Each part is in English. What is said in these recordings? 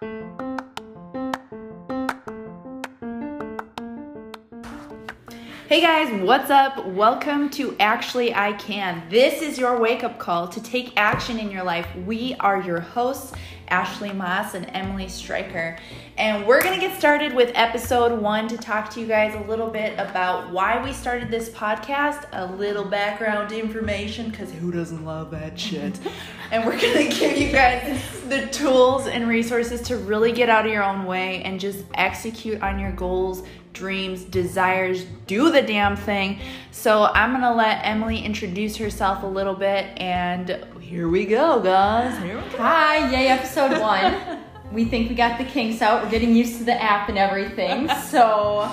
Hey guys, what's up? Welcome to Actually I Can. This is your wake up call to take action in your life. We are your hosts, Ashley Moss and Emily Stryker. And we're going to get started with episode one to talk to you guys a little bit about why we started this podcast, a little background information, because who doesn't love that shit? and we're going to give you guys the tools and resources to really get out of your own way and just execute on your goals dreams, desires, do the damn thing. So I'm gonna let Emily introduce herself a little bit, and here we go, guys. Here we go. Hi, yay, episode one. we think we got the kinks out. We're getting used to the app and everything. So,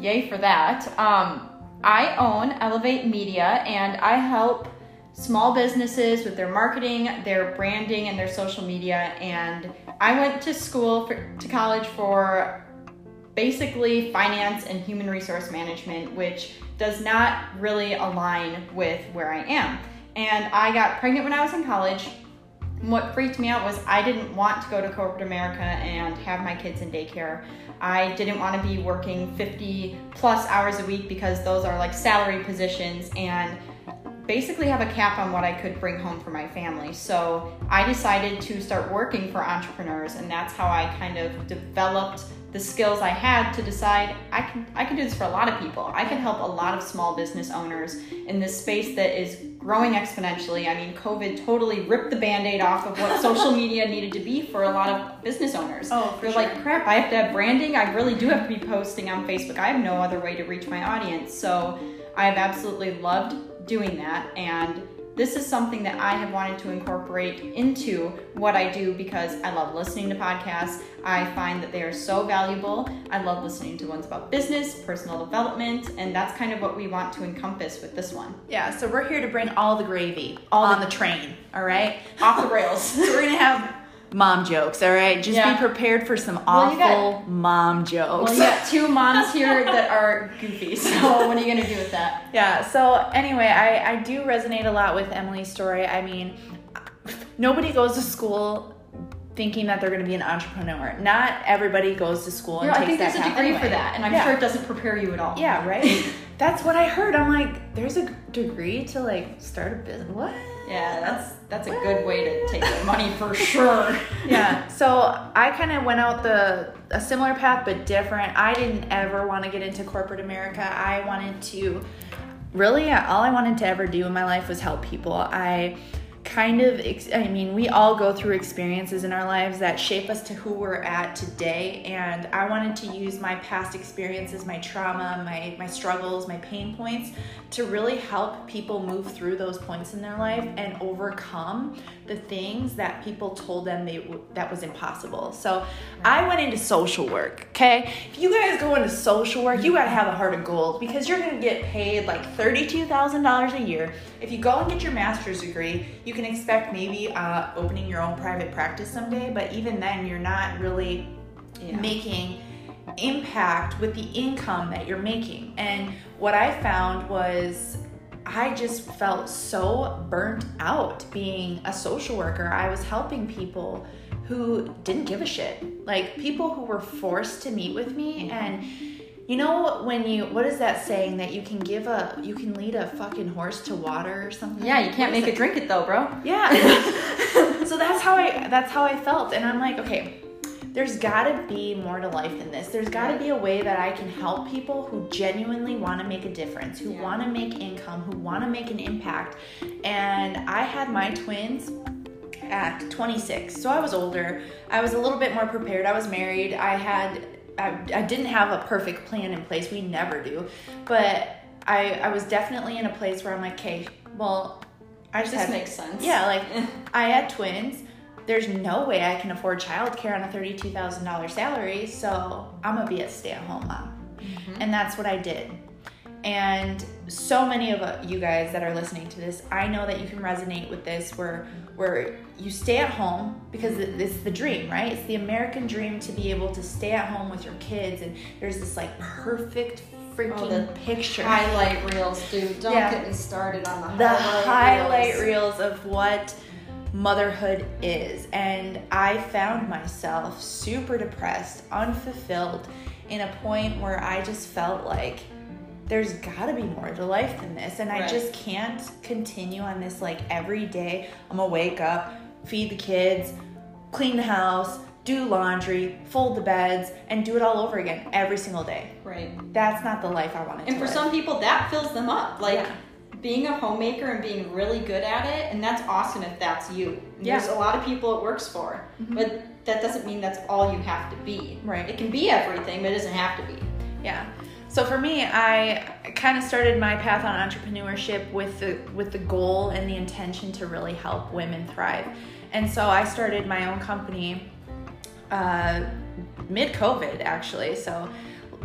yay for that. Um, I own Elevate Media, and I help small businesses with their marketing, their branding, and their social media. And I went to school for, to college for basically finance and human resource management, which does not really align with where I am. And I got pregnant when I was in college. What freaked me out was I didn't want to go to corporate America and have my kids in daycare. I didn't want to be working 50 plus hours a week because those are like salary positions and basically have a cap on what I could bring home for my family. So I decided to start working for entrepreneurs, and that's how I kind of developed the skills I had to decide I can I can do this for a lot of people. I can help a lot of small business owners in this space that is growing exponentially. I mean, COVID totally ripped the band-aid off of what social media needed to be for a lot of business owners. Oh, They're sure. like, crap, I have to have branding. I really do have to be posting on Facebook. I have no other way to reach my audience. So I have absolutely loved doing that and this is something that I have wanted to incorporate into what I do because I love listening to podcasts. I find that they are so valuable. I love listening to ones about business, personal development, and that's kind of what we want to encompass with this one. Yeah, so we're here to bring all the gravy all on the train, all right? Off the rails. so we're gonna have mom jokes, all right? Just Yeah. be prepared for some Well, awful got- mom jokes. well, you got two moms here that are goofy, so what are you gonna do with that? Yeah, so anyway, I, I do resonate a lot with Emily's story. I mean, nobody goes to school thinking that they're going to be an entrepreneur. Not everybody goes to school and Yeah, I think that there's a degree anyway. for that, and I'm Yeah. sure it doesn't prepare you at all. Yeah, right? That's what I heard. I'm like, there's a degree to like start a business. What? Yeah, that's that's a good way to take the money for sure. yeah. So i kind of went out the a similar path but different. I didn't ever want to get into corporate america. I wanted to really all i wanted to ever do in my life was help people. I kind of i mean we all go through experiences in our lives that shape us to who we're at today and i wanted to use my past experiences my trauma my my struggles my pain points to really help people move through those points in their life and overcome the things that people told them they that was impossible. So I went into social work. Okay, if you guys go into social work, you gotta have a heart of gold because you're gonna get paid like thirty-two thousand dollars a year. If you go and get your master's degree, you can expect maybe uh, opening your own private practice someday. But even then, you're not really Yeah. making impact with the income that you're making. And what I found was I just felt so burnt out being a social worker. I was helping people who didn't give a shit. Like people who were forced to meet with me and you know when you what is that saying that you can give a you can lead a fucking horse to water or something? Yeah, you can't What make it drink it though, bro. yeah. so that's how I that's how I felt and I'm like, okay, there's got to be more to life than this. There's got to be a way that I can help people who genuinely want to make a difference, who Yeah. want to make income, who want to make an impact. And I had my twins at 26. So I was older. I was a little bit more prepared. I was married. I had I, I didn't have a perfect plan in place. We never do. But I I was definitely in a place where I'm like, "Okay, well, I just This had makes sense. yeah, like I had twins. There's no way I can afford childcare on a thirty-two thousand dollars salary, so I'm gonna be a stay-at-home mom, mm-hmm. and that's what I did. And so many of uh, you guys that are listening to this, I know that you can resonate with this, where where you stay at home because it- it's the dream, right? It's the American dream to be able to stay at home with your kids, and there's this like perfect freaking the picture Highlight reels, dude. Don't Yeah. get me started on the, the highlight, highlight reels. reels of what motherhood is. And I found myself super depressed, unfulfilled, in a point where I just felt like there's gotta be more to life than this. And I just can't continue on this like every day. I'm gonna wake up, feed the kids, clean the house, do laundry, fold the beds, and do it all over again every single day. Right. That's not the life I wanted And to for live. some people, that fills them up. Like Yeah. being a homemaker and being really good at it, and that's awesome if that's you. Yeah. There's a lot of people it works for, mm-hmm. but that doesn't mean that's all you have to be. Right. It can be everything, but it doesn't have to be. Yeah. So for me, I kind of started my path on entrepreneurship with the with the goal and the intention to really help women thrive. And so I started my own company uh, mid COVID actually. So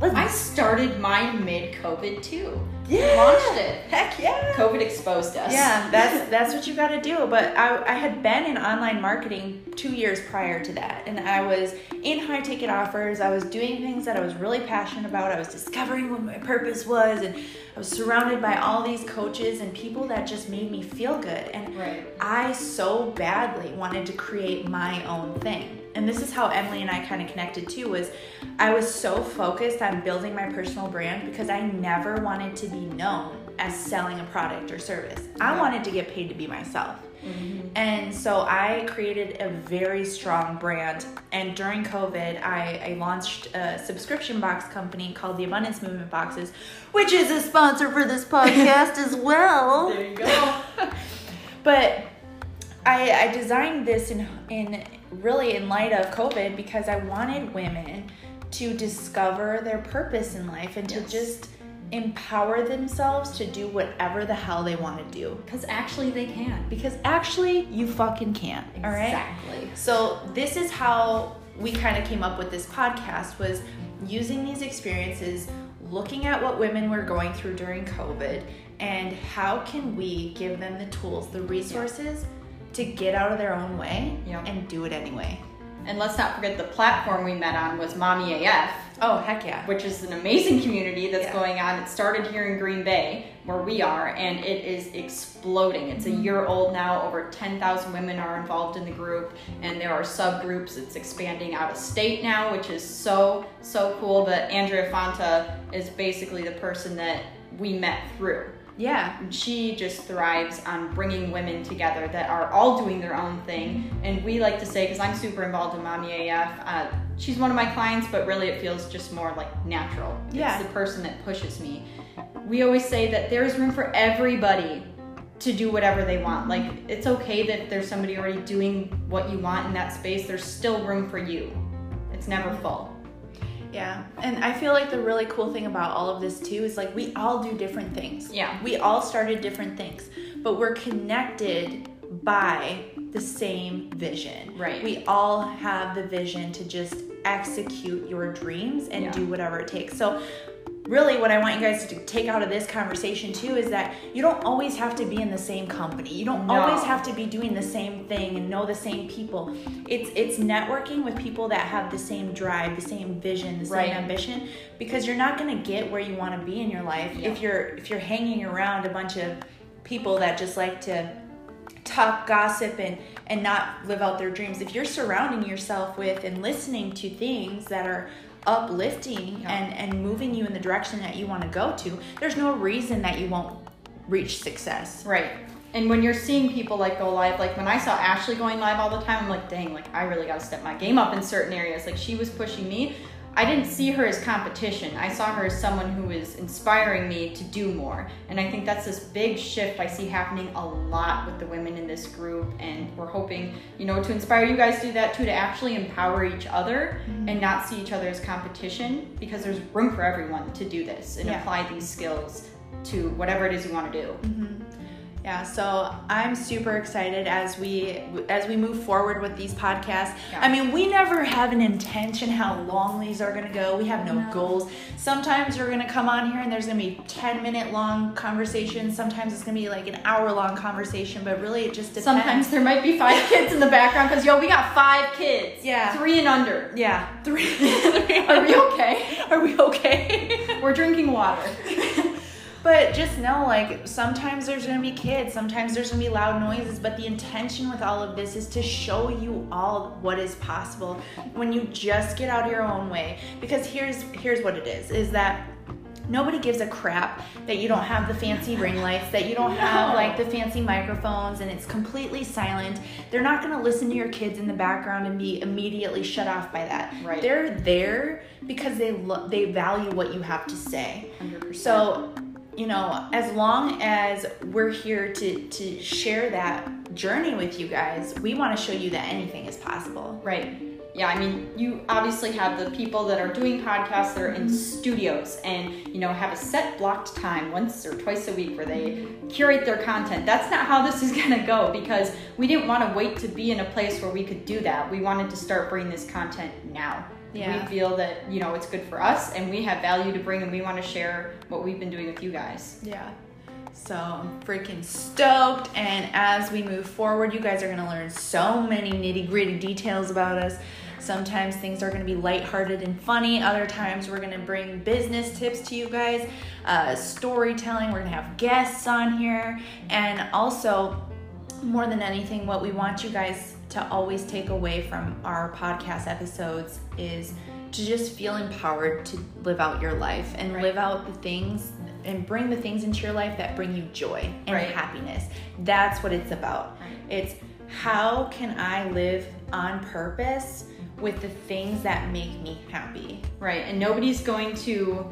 I started mine mid COVID too. Yeah. Launched it. heck yeah. COVID exposed us. Yeah, that's that's what you got to do. But I, I had been in online marketing two years prior to that, and I was in high ticket offers. I was doing things that I was really passionate about. I was discovering what my purpose was, and I was surrounded by all these coaches and people that just made me feel good. And Right. I so badly wanted to create my own thing. And this is how Emily and I kind of connected too was I was so focused on building my personal brand because I never wanted to be known as selling a product or service. I wanted to get paid to be myself. Mm-hmm. And so I created a very strong brand. And during COVID, I, I launched a subscription box company called the Abundance Movement Boxes, which is a sponsor for this podcast as well. There you go. But I, I designed this in in really in light of COVID because I wanted women to discover their purpose in life and to just empower themselves to do whatever the hell they want to do. Because actually they can. Because actually, you fucking can. All right. Exactly. So this is how we kind of came up with this podcast was using these experiences, looking at what women were going through during COVID and how can we give them the tools, the resources to get out of their own way and do it anyway. And let's not forget the platform we met on was Mommy AF. Oh, heck yeah. which is an amazing community that's Yeah. going on. It started here in Green Bay, where we are, and it is exploding. It's a Mm-hmm. year old now. Over 10,000 women are involved in the group, and there are subgroups. It's expanding out of state now, which is so, so cool. But Andrea Fonta is basically the person that we met through. Yeah. She just thrives on bringing women together that are all doing their own thing. And we like to say, because I'm super involved in Mommy AF, uh, she's one of my clients, but really it feels just more like natural. Yeah. It's the person that pushes me. We always say that there's room for everybody to do whatever they want. Like, it's okay that there's somebody already doing what you want in that space, there's still room for you. It's never full. Yeah. And I feel like the really cool thing about all of this too is like we all do different things. Yeah. We all started different things, but we're connected by the same vision. Right. We all have the vision to just execute your dreams and Yeah. do whatever it takes. So really what I want you guys to take out of this conversation too is that you don't always have to be in the same company. You don't No. always have to be doing the same thing and know the same people. It's it's networking with people that have the same drive, the same vision, the same Right. ambition because you're not going to get where you want to be in your life Yeah. if you're if you're hanging around a bunch of people that just like to talk gossip and and not live out their dreams if you're surrounding yourself with and listening to things that are uplifting Yeah. and and moving you in the direction that you want to go to there's no reason that you won't reach success Right. And when you're seeing people like go live, like when I saw Ashley going live all the time, I'm like, dang, like I really got to step my game up in certain areas. Like she was pushing me. I didn't see her as competition. I saw her as someone who was inspiring me to do more. And I think that's this big shift I see happening a lot with the women in this group. And we're hoping, you know, to inspire you guys to do that too, to actually empower each other mm-hmm. and not see each other as competition because there's room for everyone to do this and Yeah. apply these skills to whatever it is you want to do. Mm-hmm. Yeah, so I'm super excited as we as we move forward with these podcasts. Yeah. I mean, we never have an intention how long these are going to go. We have no, No. goals. Sometimes we're going to come on here and there's going to be 10 minute long conversations. Sometimes it's going to be like an hour long conversation, but really it just depends. Sometimes there might be five kids in the background because yo, we got five kids. Yeah. Three and under. yeah, three. Are we okay? Are we okay? We're drinking water. But just know, like, sometimes there's gonna be kids, sometimes there's gonna be loud noises, but the intention with all of this is to show you all what is possible when you just get out of your own way. Because here's here's what it is: is that nobody gives a crap that you don't have the fancy ring lights, that you don't have like the fancy microphones, and it's completely silent. They're not gonna listen to your kids in the background and be immediately shut off by that. Right. They're there because they lo- they value what you have to say. 100%. So, you know, as long as we're here to to share that journey with you guys, we want to show you that anything is possible. Right. Yeah, I mean, you obviously have the people that are doing podcasts that are in studios and, you know, have a set blocked time once or twice a week where they curate their content. That's not how this is going to go because we didn't want to wait to be in a place where we could do that. We wanted to start bringing this content now. Yeah. We feel that, you know, it's good for us and we have value to bring and we want to share what we've been doing with you guys. Yeah. So I'm freaking stoked. And as we move forward, you guys are going to learn so many nitty gritty details about us. Sometimes things are going to be lighthearted and funny. Other times we're going to bring business tips to you guys, uh, storytelling. We're going to have guests on here. And also, more than anything, what we want you guys to always take away from our podcast episodes is to just feel empowered to live out your life and Right. live out the things and bring the things into your life that bring you joy and Right. happiness. That's what it's about. Right. It's how can I live on purpose with the things that make me happy. Right. And nobody's going to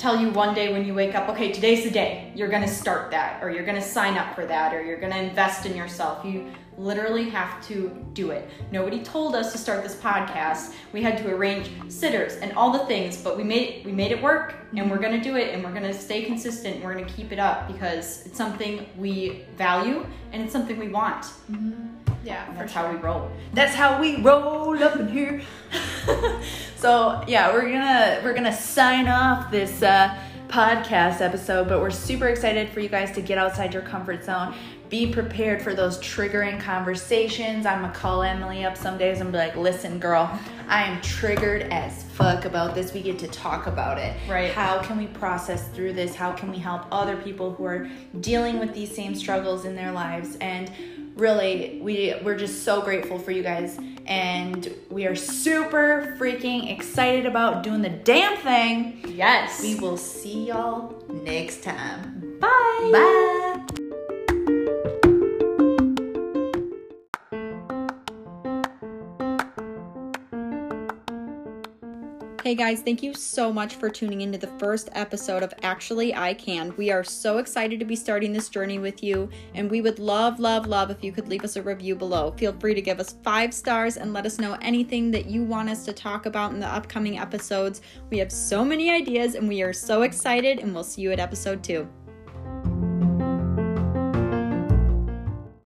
tell you one day when you wake up, okay, today's the day. You're going to start that, or you're going to sign up for that, or you're going to invest in yourself. You literally have to do it. Nobody told us to start this podcast. We had to arrange sitters and all the things, but we made we made it work and we're going to do it and we're going to stay consistent and we're going to keep it up because it's something we value and it's something we want. Mm-hmm. Yeah, And that's how we roll. That's how we roll up in here. so yeah, we're gonna we're gonna sign off this uh, podcast episode, but we're super excited for you guys to get outside your comfort zone. Be prepared for those triggering conversations. I'm gonna call Emily up some days and be like, "Listen, girl, I am triggered as fuck about this. We get to talk about it. Right. How can we process through this? How can we help other people who are dealing with these same struggles in their lives?" And really we we're just so grateful for you guys and we are super freaking excited about doing the damn thing Yes. we will see y'all next time Bye. bye Hey guys, thank you so much for tuning into the first episode of Actually I Can. We are so excited to be starting this journey with you, and we would love, love, love if you could leave us a review below. Feel free to give us five stars and let us know anything that you want us to talk about in the upcoming episodes. We have so many ideas, and we are so excited, and we'll see you at episode two.